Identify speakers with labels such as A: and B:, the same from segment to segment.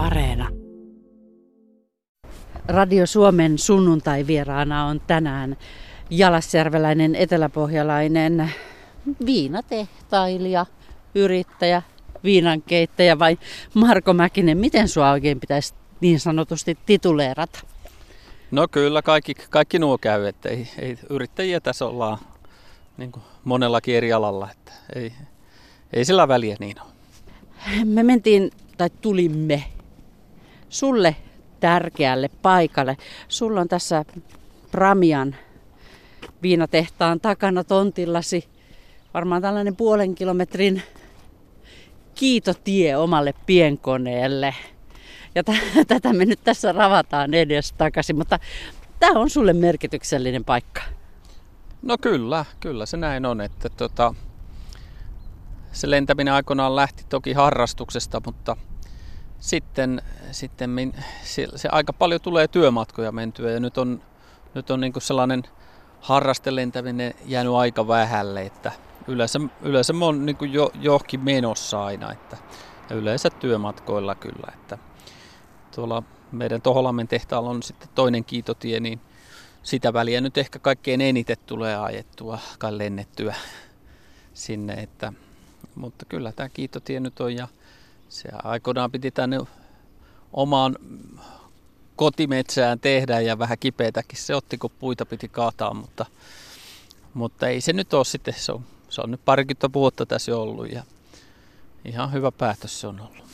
A: Areena. Radio Suomen sunnuntai-vieraana on tänään jalasjärveläinen eteläpohjalainen viinatehtailija, yrittäjä, viinankeittäjä vai Marko Mäkinen. Miten sua oikein pitäisi niin sanotusti tituleerata?
B: No kyllä, kaikki, kaikki nuo käy, että ei, ei yrittäjiä tässä ollaan niin kuin monellakin eri alalla, että ei, ei sillä väliä niin ole.
A: Me mentiin, tai tulimme sulle tärkeälle paikalle. Sulla on tässä Pramian viinatehtaan takana tontillasi varmaan tällainen puolen kilometrin kiitotie omalle pienkoneelle. Ja t- tätä me nyt tässä ravataan edes takaisin, mutta tämä on sulle merkityksellinen paikka.
B: No kyllä, kyllä se näin on, että tota, se lentäminen aikoinaan lähti toki harrastuksesta, mutta sitten, sitten min, se, se, aika paljon tulee työmatkoja mentyä ja nyt on, nyt on niin sellainen harrastelentäminen jäänyt aika vähälle, että yleensä, yleensä mä oon niin jo, johonkin menossa aina, että, ja yleensä työmatkoilla kyllä, että tuolla meidän Toholammen tehtaalla on sitten toinen kiitotie, niin sitä väliä nyt ehkä kaikkein eniten tulee ajettua kai lennettyä sinne, että, mutta kyllä tämä kiitotie nyt on ja se aikoinaan piti tänne omaan kotimetsään tehdä ja vähän kipeätäkin se otti, kun puita piti kaataa, mutta, mutta ei se nyt ole sitten, se on, se on nyt parikymmentä vuotta tässä ollut ja ihan hyvä päätös se on ollut.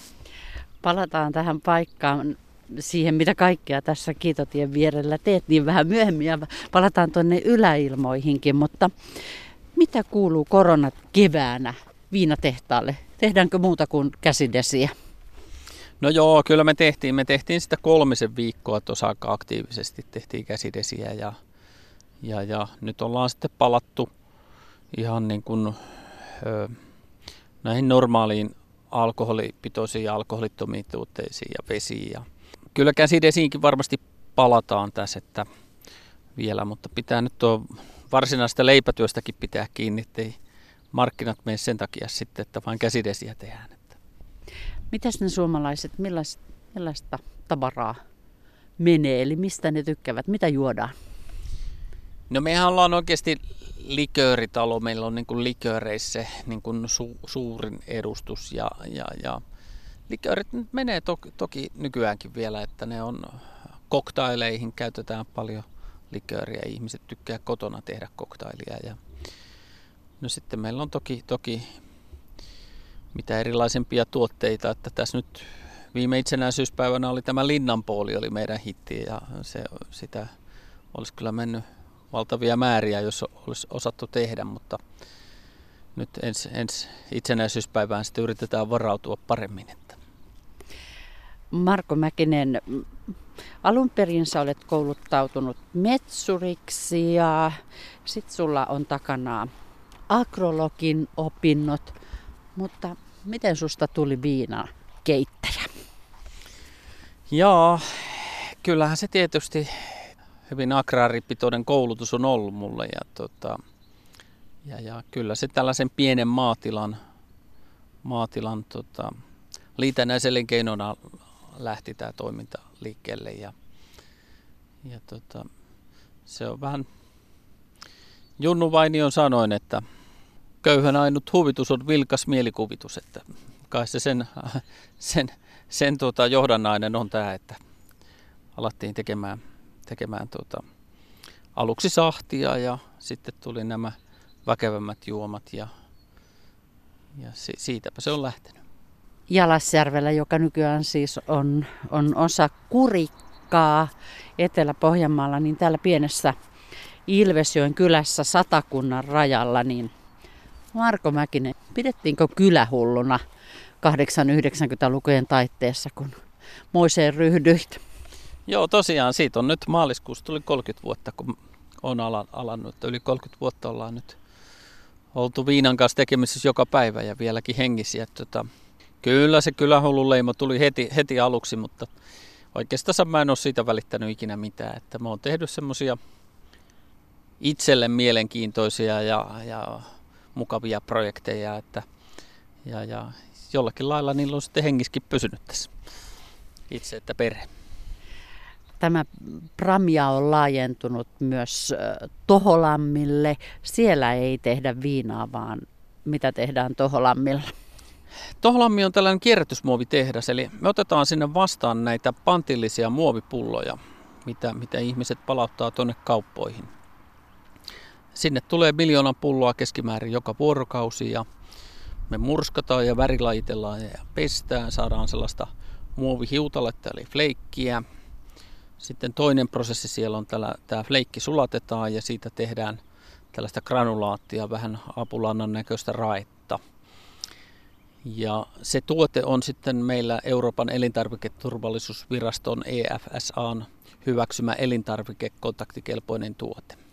A: Palataan tähän paikkaan siihen, mitä kaikkea tässä Kiitotien vierellä teet, niin vähän myöhemmin ja palataan tuonne yläilmoihinkin, mutta mitä kuuluu koronat keväänä viinatehtaalle? Tehdäänkö muuta kuin käsidesiä?
B: No joo, kyllä me tehtiin. Me tehtiin sitä kolmisen viikkoa tuossa aika aktiivisesti. Tehtiin käsidesiä ja, ja, ja nyt ollaan sitten palattu ihan niin kuin, ö, näihin normaaliin alkoholipitoisiin ja alkoholittomiin tuotteisiin ja vesiin. Ja kyllä käsidesiinkin varmasti palataan tässä että vielä, mutta pitää nyt tuo varsinaista leipätyöstäkin pitää kiinni, ettei markkinat mene sen takia sitten, että vain käsidesiä tehdään.
A: Mitäs ne suomalaiset, millaista, millaista tavaraa menee, eli mistä ne tykkäävät, mitä juodaan?
B: No mehän ollaan oikeasti likööritalo, meillä on niin kuin likööreissä niin kuin su, suurin edustus ja, ja, ja liköörit menee toki, toki nykyäänkin vielä, että ne on koktaileihin käytetään paljon likööriä, ihmiset tykkää kotona tehdä koktailia ja no sitten meillä on toki, toki mitä erilaisempia tuotteita, että tässä nyt viime itsenäisyyspäivänä oli tämä linnanpooli oli meidän hitti ja se, sitä olisi kyllä mennyt valtavia määriä, jos olisi osattu tehdä, mutta nyt ens, ens itsenäisyyspäivään sitten yritetään varautua paremmin. Että.
A: Marko Mäkinen, alun perin sä olet kouluttautunut metsuriksi ja sitten sulla on takana agrologin opinnot, mutta miten susta tuli viina keittäjä?
B: Joo, kyllähän se tietysti hyvin agraaripitoinen koulutus on ollut mulle ja, tota, ja, ja kyllä se tällaisen pienen maatilan, maatilan tota, liitännäiselinkeinoina lähti tämä toiminta liikkeelle ja, ja tota, se on vähän Junnu Vainion sanoin, että köyhän ainut huvitus on vilkas mielikuvitus, että kai se sen, sen, sen tuota johdannainen on tämä, että alettiin tekemään, tekemään tuota, aluksi sahtia ja sitten tuli nämä väkevämmät juomat ja, ja si, siitäpä se on lähtenyt.
A: Jalasjärvellä, joka nykyään siis on, on osa Kurikkaa Etelä-Pohjanmaalla, niin täällä pienessä Ilvesjoen kylässä Satakunnan rajalla, niin Marko Mäkinen, pidettiinkö kylähulluna 890-lukujen taitteessa, kun moiseen ryhdyit?
B: Joo, tosiaan siitä on nyt maaliskuussa tuli 30 vuotta, kun on alannut. Yli 30 vuotta ollaan nyt oltu viinan kanssa tekemisissä joka päivä ja vieläkin hengisiä. Tota, kyllä se kylähullun leimo tuli heti, heti aluksi, mutta oikeastaan mä en ole siitä välittänyt ikinä mitään. Että mä oon tehnyt semmosia itselle mielenkiintoisia ja, ja mukavia projekteja, että ja, ja jollakin lailla niillä on sitten hengiskin pysynyt tässä. itse että perhe.
A: Tämä Pramia on laajentunut myös Toholammille. Siellä ei tehdä viinaa, vaan mitä tehdään Toholammilla?
B: Toholammi on tällainen kierrätysmuovitehdas, eli me otetaan sinne vastaan näitä pantillisia muovipulloja, mitä, mitä ihmiset palauttaa tuonne kauppoihin. Sinne tulee miljoonan pulloa keskimäärin joka vuorokausi ja me murskataan ja värilajitellaan ja pestään, saadaan sellaista muovihiutaletta eli fleikkiä. Sitten toinen prosessi siellä on tällä, tämä fleikki sulatetaan ja siitä tehdään tällaista granulaattia, vähän apulannan näköistä raetta. Ja se tuote on sitten meillä Euroopan elintarviketurvallisuusviraston EFSAn hyväksymä elintarvikekontaktikelpoinen tuote.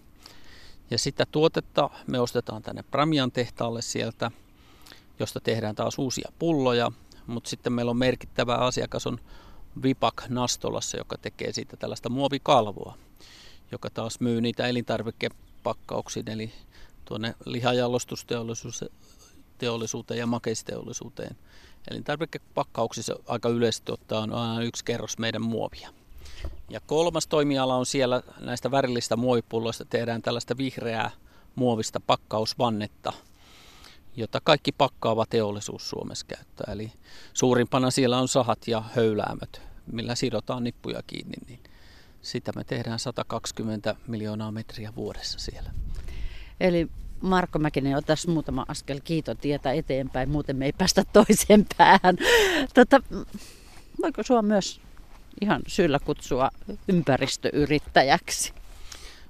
B: Ja sitä tuotetta me ostetaan tänne Pramian tehtaalle sieltä, josta tehdään taas uusia pulloja. Mutta sitten meillä on merkittävä asiakas on Vipak Nastolassa, joka tekee siitä tällaista muovikalvoa, joka taas myy niitä elintarvikepakkauksiin, eli tuonne lihajalostusteollisuuteen ja makeisteollisuuteen. Elintarvikepakkauksissa aika yleisesti ottaen on aina yksi kerros meidän muovia. Ja kolmas toimiala on siellä näistä värillistä muovipulloista tehdään tällaista vihreää muovista pakkausvannetta, jota kaikki pakkaava teollisuus Suomessa käyttää. Eli suurimpana siellä on sahat ja höyläämöt, millä sidotaan nippuja kiinni. Niin sitä me tehdään 120 miljoonaa metriä vuodessa siellä.
A: Eli Marko Mäkinen, otas muutama askel kiitotietä eteenpäin, muuten me ei päästä toiseen päähän. Tota, voiko sua myös ihan syyllä kutsua ympäristöyrittäjäksi?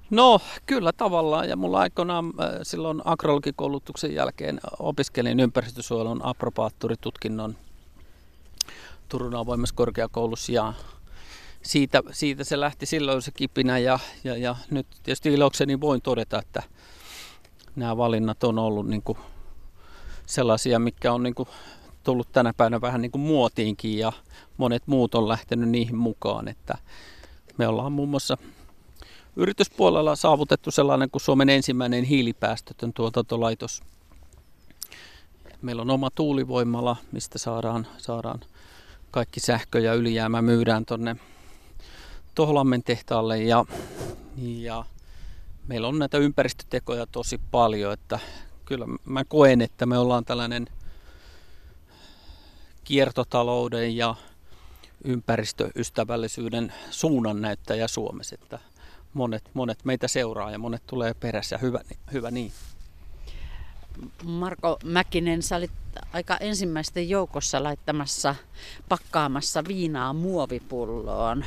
B: No kyllä tavallaan. Ja mulla aikoinaan äh, silloin agrologikoulutuksen jälkeen opiskelin ympäristösuojelun apropaattoritutkinnon Turun avoimessa korkeakoulussa. Ja siitä, siitä se lähti. Silloin se kipinä ja, ja, ja nyt tietysti ilokseni voin todeta, että nämä valinnat on ollut niin kuin sellaisia, mikä on niin kuin tullut tänä päivänä vähän niin kuin muotiinkin ja monet muut on lähtenyt niihin mukaan, että me ollaan muun muassa yrityspuolella saavutettu sellainen kuin Suomen ensimmäinen hiilipäästötön tuotantolaitos. Meillä on oma tuulivoimala, mistä saadaan, saadaan kaikki sähkö ja ylijäämä myydään tuonne Tohlammen tehtaalle ja, ja meillä on näitä ympäristötekoja tosi paljon, että kyllä mä koen, että me ollaan tällainen kiertotalouden ja ympäristöystävällisyyden suunnannäyttäjä Suomessa, että monet, monet meitä seuraa ja monet tulee perässä. Hyvä, hyvä niin.
A: Marko Mäkinen, sä olit aika ensimmäisten joukossa laittamassa, pakkaamassa viinaa muovipulloon,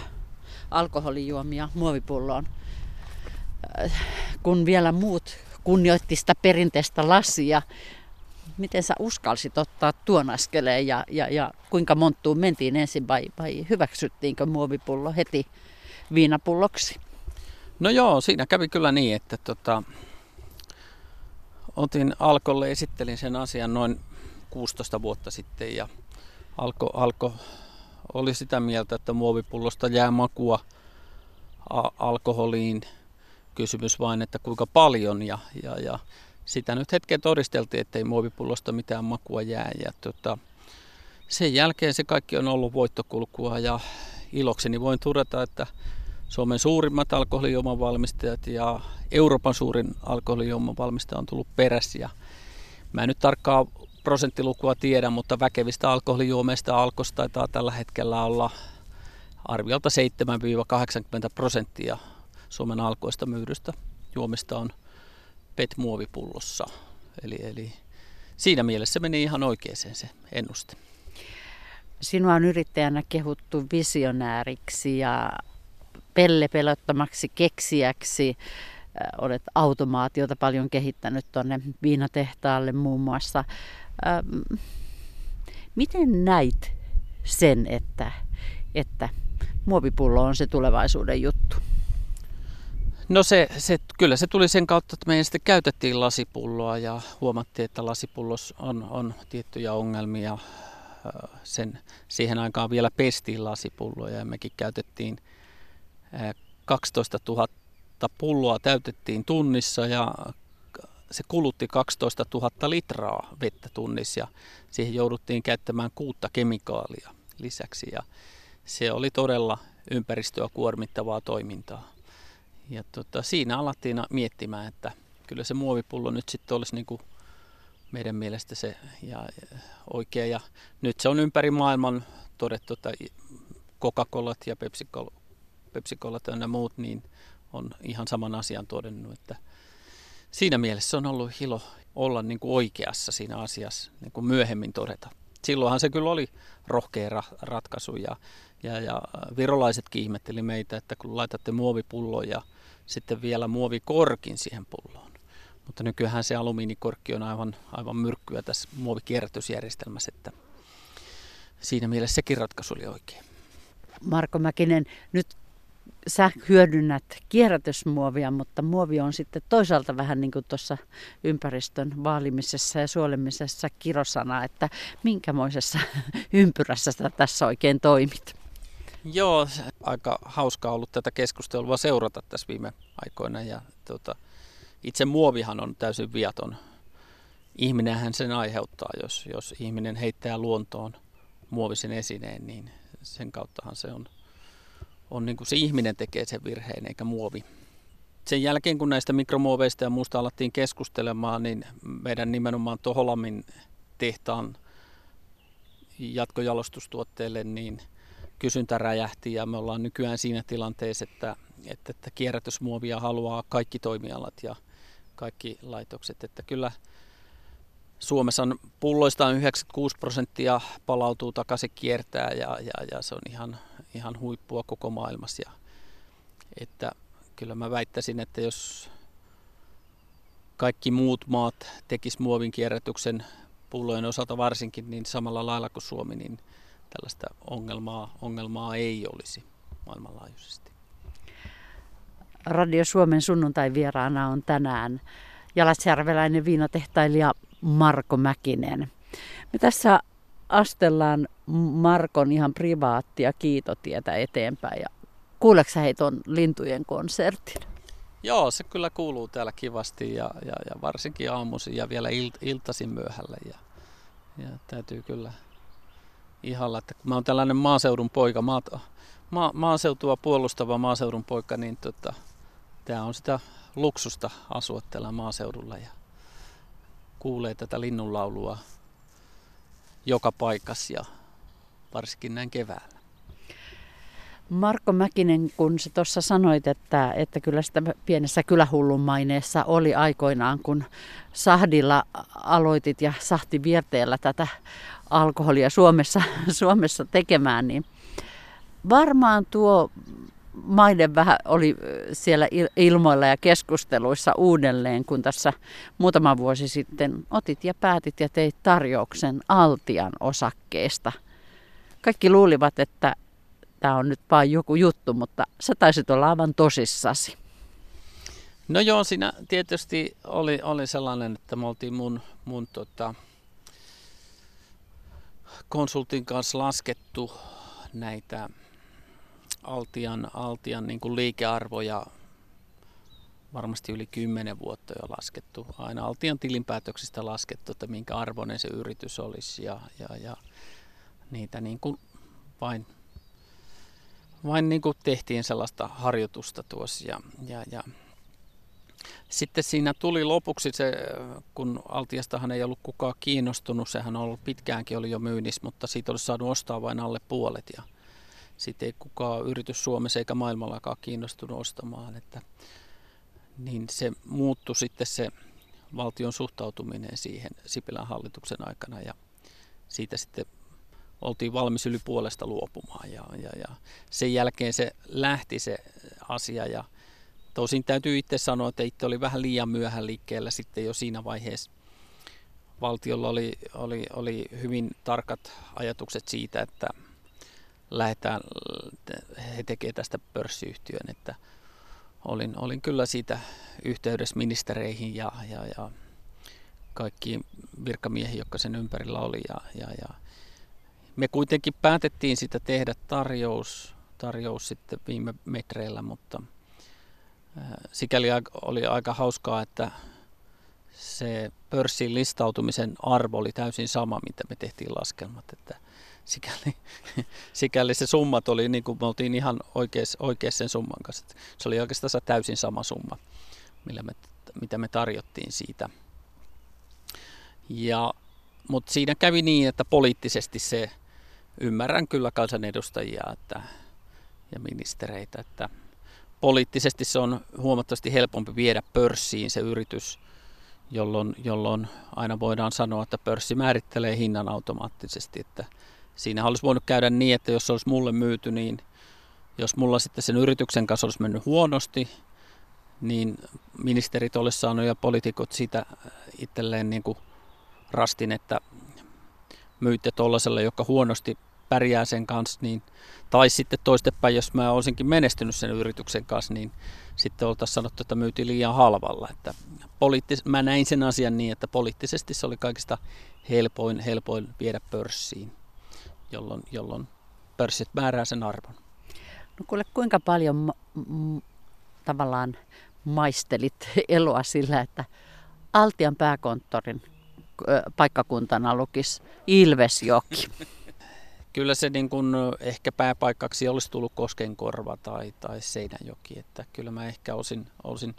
A: alkoholijuomia muovipulloon, äh, kun vielä muut kunnioitti sitä perinteistä lasia. Miten sä uskalsit ottaa tuon askeleen ja, ja, ja kuinka monttuun mentiin ensin vai, vai hyväksyttiinkö muovipullo heti viinapulloksi?
B: No joo, siinä kävi kyllä niin, että tota, otin Alkolle, esittelin sen asian noin 16 vuotta sitten ja Alko, Alko oli sitä mieltä, että muovipullosta jää makua a- alkoholiin. Kysymys vain, että kuinka paljon ja, ja, ja sitä nyt hetken todisteltiin, että ei muovipullosta mitään makua jää. Ja tota, sen jälkeen se kaikki on ollut voittokulkua ja ilokseni voin todeta, että Suomen suurimmat alkoholijuoman valmistajat ja Euroopan suurin alkoholijuoman valmistaja on tullut perässä. Ja mä en nyt tarkkaa prosenttilukua tiedä, mutta väkevistä alkoholijuomeista alkosta taitaa tällä hetkellä olla arviolta 7-80 prosenttia Suomen alkoista myydystä juomista on PET-muovipullossa. Eli, eli siinä mielessä meni ihan oikeeseen se ennuste.
A: Sinua on yrittäjänä kehuttu visionääriksi ja pellepelottomaksi keksijäksi. Äh, olet automaatiota paljon kehittänyt tuonne viinatehtaalle muun muassa. Ähm, miten näit sen, että, että muovipullo on se tulevaisuuden juttu?
B: No se, se, kyllä se tuli sen kautta, että me sitten käytettiin lasipulloa ja huomattiin, että lasipullos on, on tiettyjä ongelmia. Sen, siihen aikaan vielä pestiin lasipulloja ja mekin käytettiin 12 000 pulloa täytettiin tunnissa ja se kulutti 12 000 litraa vettä tunnissa ja siihen jouduttiin käyttämään kuutta kemikaalia lisäksi. Ja se oli todella ympäristöä kuormittavaa toimintaa. Ja tota, siinä alettiin miettimään, että kyllä se muovipullo nyt sitten olisi niin kuin meidän mielestä se ja, oikea. Ja nyt se on ympäri maailman todettu, että Coca-Colat ja Pepsi-Colat ja muut, niin on ihan saman asian todennut, että siinä mielessä on ollut hilo olla niin kuin oikeassa siinä asiassa, niin kuin myöhemmin todeta. Silloinhan se kyllä oli rohkea ra- ratkaisu ja, ja, ja virolaisetkin ihmetteli meitä, että kun laitatte muovipullon ja sitten vielä muovikorkin siihen pulloon. Mutta nykyään se alumiinikorkki on aivan, aivan myrkkyä tässä muovikierrätysjärjestelmässä, että siinä mielessä sekin ratkaisu oli oikein.
A: Marko Mäkinen, nyt sä hyödynnät kierrätysmuovia, mutta muovi on sitten toisaalta vähän niin kuin tuossa ympäristön vaalimisessa ja suolemisessa kirosana, että minkämoisessa ympyrässä sä tässä oikein toimit?
B: Joo, aika hauskaa ollut tätä keskustelua seurata tässä viime aikoina ja tuota, itse muovihan on täysin viaton. Ihminenhän sen aiheuttaa, jos, jos ihminen heittää luontoon muovisen esineen, niin sen kauttahan se on on niin kuin se ihminen tekee sen virheen eikä muovi. Sen jälkeen kun näistä mikromuoveista ja muusta alettiin keskustelemaan, niin meidän nimenomaan Toholamin tehtaan jatkojalostustuotteille niin kysyntä räjähti ja me ollaan nykyään siinä tilanteessa, että, että, että kierrätysmuovia haluaa kaikki toimialat ja kaikki laitokset. Että kyllä Suomessa on pulloista 96 prosenttia palautuu takaisin kiertää ja, ja, ja se on ihan, ihan huippua koko maailmassa. Ja, että kyllä mä väittäisin, että jos kaikki muut maat tekis muovin kierrätyksen pullojen osalta varsinkin, niin samalla lailla kuin Suomi, niin tällaista ongelmaa, ongelmaa ei olisi maailmanlaajuisesti.
A: Radio Suomen sunnuntai vieraana on tänään jalasjärveläinen viinatehtailija Marko Mäkinen. Me tässä astellaan Markon ihan privaattia kiitotietä eteenpäin. Ja kuuleeko sä tuon lintujen konsertin?
B: Joo, se kyllä kuuluu täällä kivasti ja, ja, ja varsinkin aamuisin ja vielä ilt, iltaisin myöhälle. Ja, ja täytyy kyllä ihalla, että kun mä oon tällainen maaseudun poika, maa, ma, maaseutua puolustava maaseudun poika, niin tota, tämä on sitä luksusta asua täällä maaseudulla ja kuulee tätä linnunlaulua joka paikassa ja varsinkin näin keväällä.
A: Marko Mäkinen, kun sä tuossa sanoit, että, että kyllä sitä pienessä kylähullun maineessa oli aikoinaan, kun Sahdilla aloitit ja Sahti Vierteellä tätä alkoholia Suomessa, Suomessa tekemään, niin varmaan tuo maiden vähän oli siellä ilmoilla ja keskusteluissa uudelleen, kun tässä muutama vuosi sitten otit ja päätit ja teit tarjouksen Altian osakkeesta. Kaikki luulivat, että tämä on nyt vain joku juttu, mutta sä taisit olla aivan tosissasi.
B: No joo, siinä tietysti oli, oli sellainen, että me oltiin mun, mun tota, konsultin kanssa laskettu näitä Altian, Altian niin kuin liikearvoja varmasti yli 10 vuotta jo laskettu. Aina Altian tilinpäätöksistä laskettu, että minkä arvoinen se yritys olisi ja, ja, ja niitä niin kuin vain, vain niin kuin tehtiin sellaista harjoitusta tuossa ja, ja, ja sitten siinä tuli lopuksi se, kun Altiastahan ei ollut kukaan kiinnostunut, sehän on ollut pitkäänkin oli jo myynnissä, mutta siitä olisi saanut ostaa vain alle puolet. Ja sitten ei kukaan yritys Suomessa eikä maailmallakaan kiinnostunut ostamaan. Että, niin se muuttui sitten se valtion suhtautuminen siihen Sipilän hallituksen aikana. Ja siitä sitten oltiin valmis yli puolesta luopumaan. Ja, ja, ja sen jälkeen se lähti se asia ja tosin täytyy itse sanoa, että itse oli vähän liian myöhään liikkeellä sitten jo siinä vaiheessa. Valtiolla oli, oli, oli hyvin tarkat ajatukset siitä, että lähdetään, he tekevät tästä pörssiyhtiön, että olin, olin kyllä siitä yhteydessä ministereihin ja, ja, ja kaikkiin virkamiehiin, jotka sen ympärillä oli. Ja, ja, ja me kuitenkin päätettiin sitä tehdä tarjous, tarjous sitten viime metreillä, mutta sikäli oli aika hauskaa, että se pörssin listautumisen arvo oli täysin sama, mitä me tehtiin laskelmat. Että sikäli, sikäli se summat oli niin kuin me oltiin ihan oikeassa, sen summan kanssa. Se oli oikeastaan täysin sama summa, millä me, mitä me tarjottiin siitä. Ja, mutta siinä kävi niin, että poliittisesti se, ymmärrän kyllä kansanedustajia että, ja ministereitä, että poliittisesti se on huomattavasti helpompi viedä pörssiin se yritys, jolloin, jolloin aina voidaan sanoa, että pörssi määrittelee hinnan automaattisesti. Että siinä olisi voinut käydä niin, että jos se olisi mulle myyty, niin jos mulla sitten sen yrityksen kanssa olisi mennyt huonosti, niin ministerit olisi saanut ja poliitikot siitä itselleen niin kuin rastin, että myytte tuollaiselle, joka huonosti pärjää sen kanssa, niin, tai sitten toistepäin, jos mä olisinkin menestynyt sen yrityksen kanssa, niin sitten oltaisiin sanottu, että myytiin liian halvalla. Että poliittis- mä näin sen asian niin, että poliittisesti se oli kaikista helpoin, helpoin viedä pörssiin, jolloin, jolloin pörssit määrää sen arvon.
A: No kuule, kuinka paljon ma- m- tavallaan maistelit eloa sillä, että Altian pääkonttorin paikkakuntana lukisi Ilvesjoki.
B: Kyllä se niin kuin ehkä pääpaikkaksi olisi tullut Koskenkorva tai, tai Seinäjoki. Että kyllä mä ehkä olisin, olisin,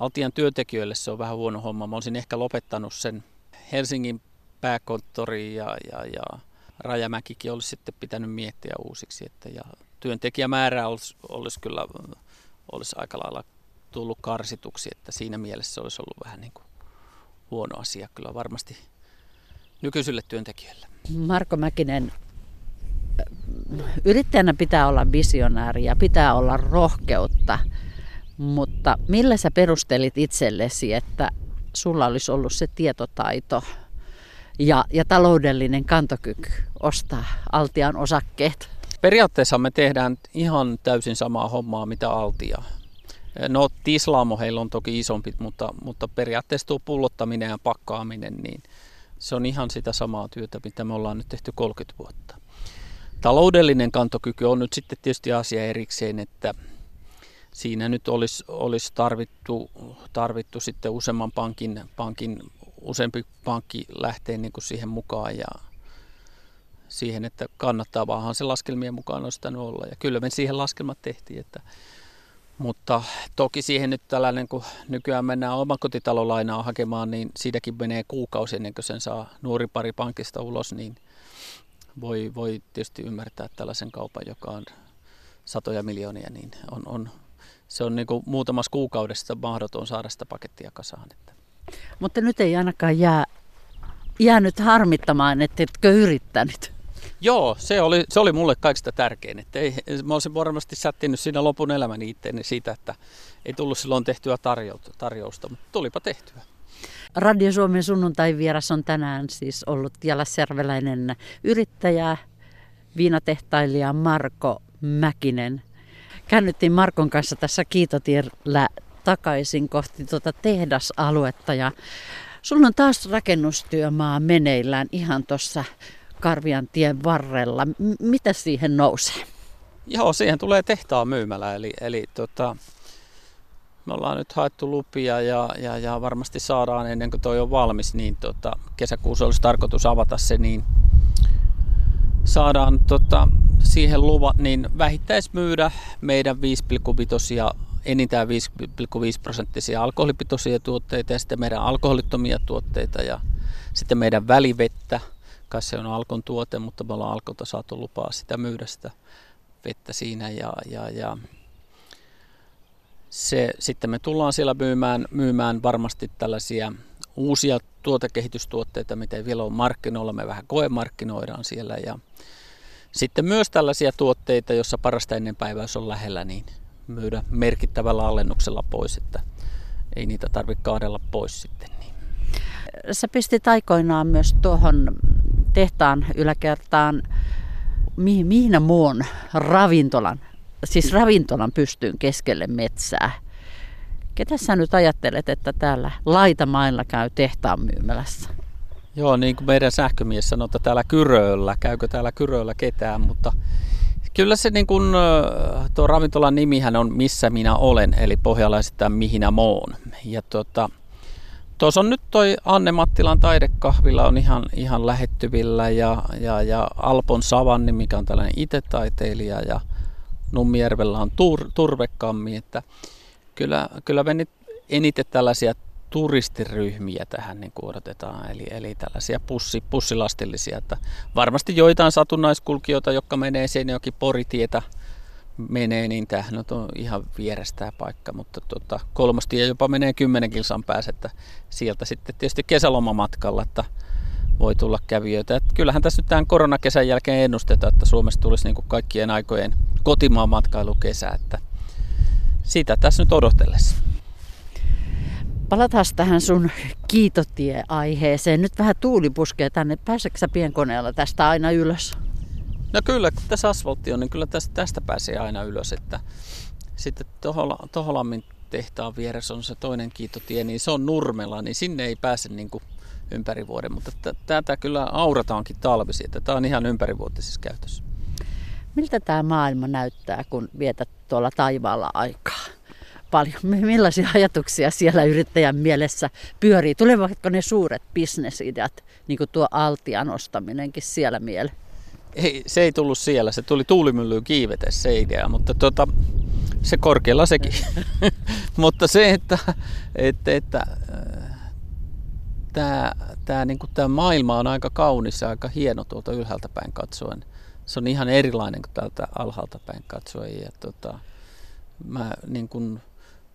B: Altian työntekijöille se on vähän huono homma. Mä olisin ehkä lopettanut sen Helsingin pääkonttori ja, ja, ja Rajamäkikin olisi sitten pitänyt miettiä uusiksi. Että, ja työntekijämäärä olisi, olisi kyllä olisi aika lailla tullut karsituksi, että siinä mielessä olisi ollut vähän niin kuin huono asia kyllä varmasti nykyisille työntekijöille.
A: Marko Mäkinen, yrittäjänä pitää olla visionääri ja pitää olla rohkeutta, mutta millä sä perustelit itsellesi, että sulla olisi ollut se tietotaito ja, ja taloudellinen kantokyky ostaa Altian osakkeet?
B: Periaatteessa me tehdään ihan täysin samaa hommaa mitä Altia. No tislaamo heillä on toki isompi, mutta, mutta periaatteessa tuo pullottaminen ja pakkaaminen, niin se on ihan sitä samaa työtä, mitä me ollaan nyt tehty 30 vuotta. Taloudellinen kantokyky on nyt sitten tietysti asia erikseen, että siinä nyt olisi, olisi tarvittu, tarvittu sitten useamman pankin, pankin useampi pankki lähtee niin siihen mukaan ja siihen, että kannattaa vaan se laskelmien mukaan olisi olla. Ja kyllä me siihen laskelmat tehtiin, että mutta toki siihen nyt tällainen, kun nykyään mennään omakotitalolainaa hakemaan, niin siitäkin menee kuukausi ennen kuin sen saa nuori pari pankista ulos, niin voi, voi tietysti ymmärtää tällaisen kaupan, joka on satoja miljoonia, niin on, on, se on niin kuin muutamassa kuukaudessa mahdoton saada sitä pakettia kasaan. Että.
A: Mutta nyt ei ainakaan jää, jäänyt harmittamaan, että etkö yrittänyt.
B: Joo, se oli, se oli mulle kaikista tärkein. Että ei, mä olisin varmasti sättinyt siinä lopun elämäni itteeni siitä, että ei tullut silloin tehtyä tarjousta, mutta tulipa tehtyä.
A: Radio Suomen sunnuntai vieras on tänään siis ollut jalasserveläinen yrittäjä, viinatehtailija Marko Mäkinen. Käännyttiin Markon kanssa tässä Kiitotiellä takaisin kohti tuota tehdasaluetta ja sulla on taas rakennustyömaa meneillään ihan tuossa Karvian tien varrella. M- mitä siihen nousee?
B: Joo, siihen tulee tehtaan myymälä. Eli, eli tota, me ollaan nyt haettu lupia ja, ja, ja varmasti saadaan ennen kuin toi on valmis, niin tota, kesäkuussa olisi tarkoitus avata se, niin saadaan tota, siihen luvat, niin vähittäismyydä meidän 5,5 ja enintään 5,5 prosenttisia alkoholipitoisia tuotteita ja sitten meidän alkoholittomia tuotteita ja sitten meidän välivettä – kai se on Alkon tuote, mutta me ollaan Alkolta saatu lupaa sitä myydä sitä vettä siinä ja, ja, ja se, sitten me tullaan siellä myymään, myymään varmasti tällaisia uusia tuotekehitystuotteita, mitä ei vielä ole markkinoilla, me vähän koemarkkinoidaan siellä ja sitten myös tällaisia tuotteita, jossa parasta ennen päiväys on lähellä, niin myydä merkittävällä alennuksella pois, että ei niitä tarvitse kaadella pois sitten. Niin.
A: Sä pistit aikoinaan myös tuohon tehtaan yläkertaan mi- mihin muun ravintolan, siis ravintolan pystyyn keskelle metsää. Ketä sä nyt ajattelet, että täällä laitamailla käy tehtaan myymälässä?
B: Joo, niin kuin meidän sähkömies sanoi, että täällä Kyröllä, käykö täällä Kyröllä ketään, mutta kyllä se niin kuin, tuo ravintolan nimihän on Missä minä olen, eli pohjalaisittain Mihinä moon. Ja tuota, tuossa on nyt toi Anne Mattilan taidekahvila on ihan, ihan lähettyvillä ja, ja, ja Alpon Savanni, mikä on tällainen itetaiteilija ja Nummijärvellä on tur, turvekammi, että kyllä, kyllä me nyt eniten tällaisia turistiryhmiä tähän niin odotetaan, eli, eli tällaisia pussi, pussilastillisia. Että varmasti joitain satunnaiskulkijoita, jotka menee jokin Poritietä menee, niin tämähän on ihan vierestä paikka, mutta tuota, kolmostie jopa menee kymmenen kilsan päässä, että sieltä sitten tietysti kesälomamatkalla, että voi tulla kävijöitä. Että kyllähän tässä nyt tämän koronakesän jälkeen ennustetaan, että Suomessa tulisi niin kuin kaikkien aikojen kotimaan matkailukesä, että sitä tässä nyt odotellessa.
A: Palataan tähän sun kiitotie-aiheeseen. Nyt vähän tuuli puskee tänne. Pääseekö pienkoneella tästä aina ylös?
B: No kyllä, kun tässä asfaltti on, niin kyllä tästä, tästä pääsee aina ylös. Että sitten Tohola, Toholammin tehtaan vieressä on se toinen kiitotie, niin se on nurmella, niin sinne ei pääse niin kuin ympäri vuoden. Mutta tätä kyllä aurataankin talvisi, että tämä on ihan ympärivuotisessa käytössä.
A: Miltä tämä maailma näyttää, kun vietät tuolla taivaalla aikaa? Paljon. Millaisia ajatuksia siellä yrittäjän mielessä pyörii? Tulevatko ne suuret bisnesideat, niin kuin tuo altian ostaminenkin siellä mieleen?
B: Ei, se ei tullut siellä, se tuli tuulimyllyyn kiivetes se idea, mutta tota, se korkealla sekin. mutta se, että, että, että tämä, tämä, niin kuin tämä maailma on aika kaunis ja aika hieno tuolta ylhäältä päin katsoen. Se on ihan erilainen kuin täältä alhaalta päin katsoen. Ja tota, mä, niin kuin,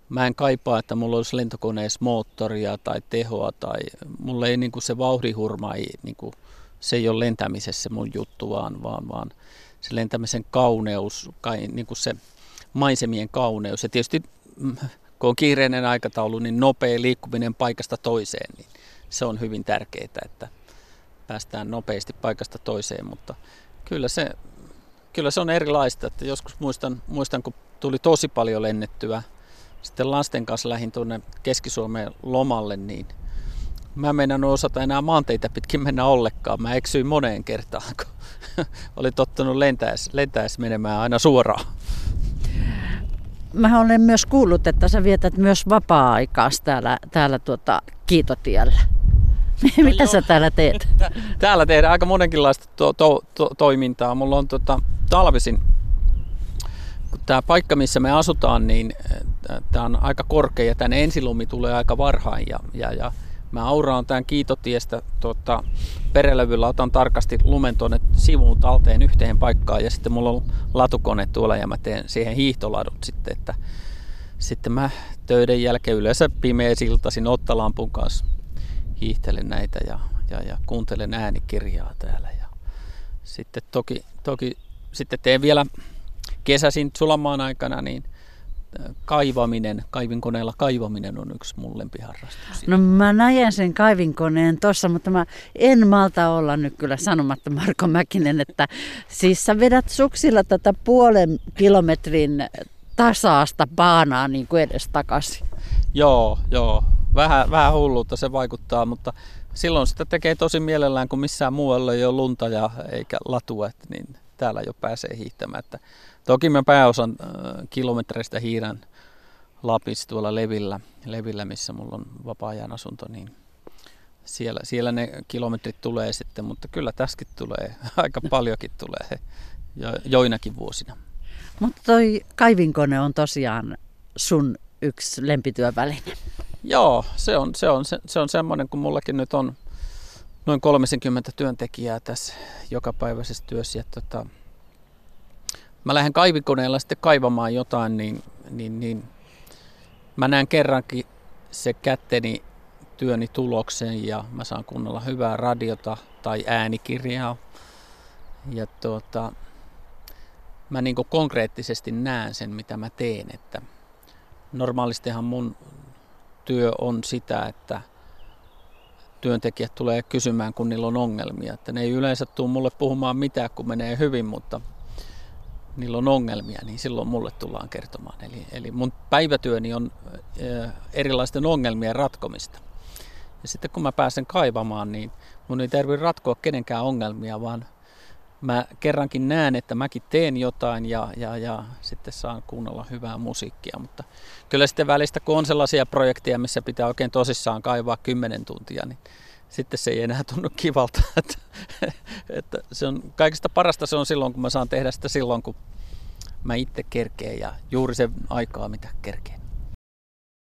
B: mä en kaipaa, että mulla olisi lentokoneessa moottoria tai tehoa tai mulla ei niin kuin se vauhdihurma ei, niin kuin, se ei ole lentämisessä mun juttu, vaan, vaan, vaan se lentämisen kauneus, kai, niin se maisemien kauneus. Ja tietysti mm, kun on kiireinen aikataulu, niin nopea liikkuminen paikasta toiseen, niin se on hyvin tärkeää, että päästään nopeasti paikasta toiseen, mutta kyllä se, kyllä se on erilaista. Että joskus muistan, muistan, kun tuli tosi paljon lennettyä, sitten lasten kanssa lähin tuonne Keski-Suomeen lomalle, niin – mä en meinannut osata enää maanteita pitkin mennä ollenkaan. Mä eksyin moneen kertaan, kun oli tottunut lentäessä, lentäessä menemään aina suoraan.
A: Mä olen myös kuullut, että sä vietät myös vapaa-aikaa täällä, täällä tuota, Kiitotiellä. Mitä sä täällä teet?
B: Täällä tehdään aika monenkinlaista to- to- to- toimintaa. Mulla on tota, talvisin, kun tämä paikka, missä me asutaan, niin tämä on aika korkea ja tänne ensilumi tulee aika varhain. Ja, ja, ja Mä auraan tämän kiitotiestä tuota, perelevyllä, otan tarkasti lumen tuonne sivuun talteen yhteen paikkaan ja sitten mulla on latukone tuolla ja mä teen siihen hiihtoladut sitten, että sitten mä töiden jälkeen yleensä pimeä siltasin ottalampun kanssa hiihtelen näitä ja, ja, ja kuuntelen äänikirjaa täällä ja sitten toki, toki sitten teen vielä kesäsin sulamaan aikana niin kaivaminen, kaivinkoneella kaivaminen on yksi mun lempiharrastuksia.
A: No mä näen sen kaivinkoneen tuossa, mutta mä en malta olla nyt kyllä sanomatta Marko Mäkinen, että siis sä vedät suksilla tätä puolen kilometrin tasaasta baanaa niin kuin edes takaisin.
B: Joo, joo. Vähän, vähän hulluutta se vaikuttaa, mutta silloin sitä tekee tosi mielellään, kun missään muualla ei ole lunta ja eikä latua, niin täällä jo pääsee hiihtämään. Että Toki mä pääosan äh, kilometreistä hiirän Lapissa tuolla Levillä, Levillä, missä mulla on vapaa-ajan asunto, niin siellä, siellä ne kilometrit tulee sitten, mutta kyllä tässäkin tulee, aika paljonkin tulee jo, joinakin vuosina.
A: Mutta toi kaivinkone on tosiaan sun yksi lempityöväline.
B: Joo, se on, se on, se, on semmoinen, kun mullakin nyt on noin 30 työntekijää tässä jokapäiväisessä työssä. Ja tota, mä lähden kaivikoneella sitten kaivamaan jotain, niin, niin, niin mä näen kerrankin se kätteni työni tuloksen ja mä saan kuunnella hyvää radiota tai äänikirjaa. Ja tuota, mä niin konkreettisesti näen sen, mitä mä teen. Että normaalistihan mun työ on sitä, että työntekijät tulee kysymään, kun niillä on ongelmia. Että ne ei yleensä tule mulle puhumaan mitään, kun menee hyvin, mutta niillä on ongelmia, niin silloin mulle tullaan kertomaan. Eli, eli mun päivätyöni on erilaisten ongelmien ratkomista. Ja sitten kun mä pääsen kaivamaan, niin mun ei tarvitse ratkoa kenenkään ongelmia, vaan mä kerrankin näen, että mäkin teen jotain ja, ja, ja sitten saan kuunnella hyvää musiikkia. Mutta kyllä sitten välistä, kun on sellaisia projekteja, missä pitää oikein tosissaan kaivaa kymmenen tuntia, niin sitten se ei enää tunnu kivalta. Että, että se on, kaikista parasta se on silloin, kun mä saan tehdä sitä silloin, kun mä itse kerkeen ja juuri se aikaa, mitä kerkeen.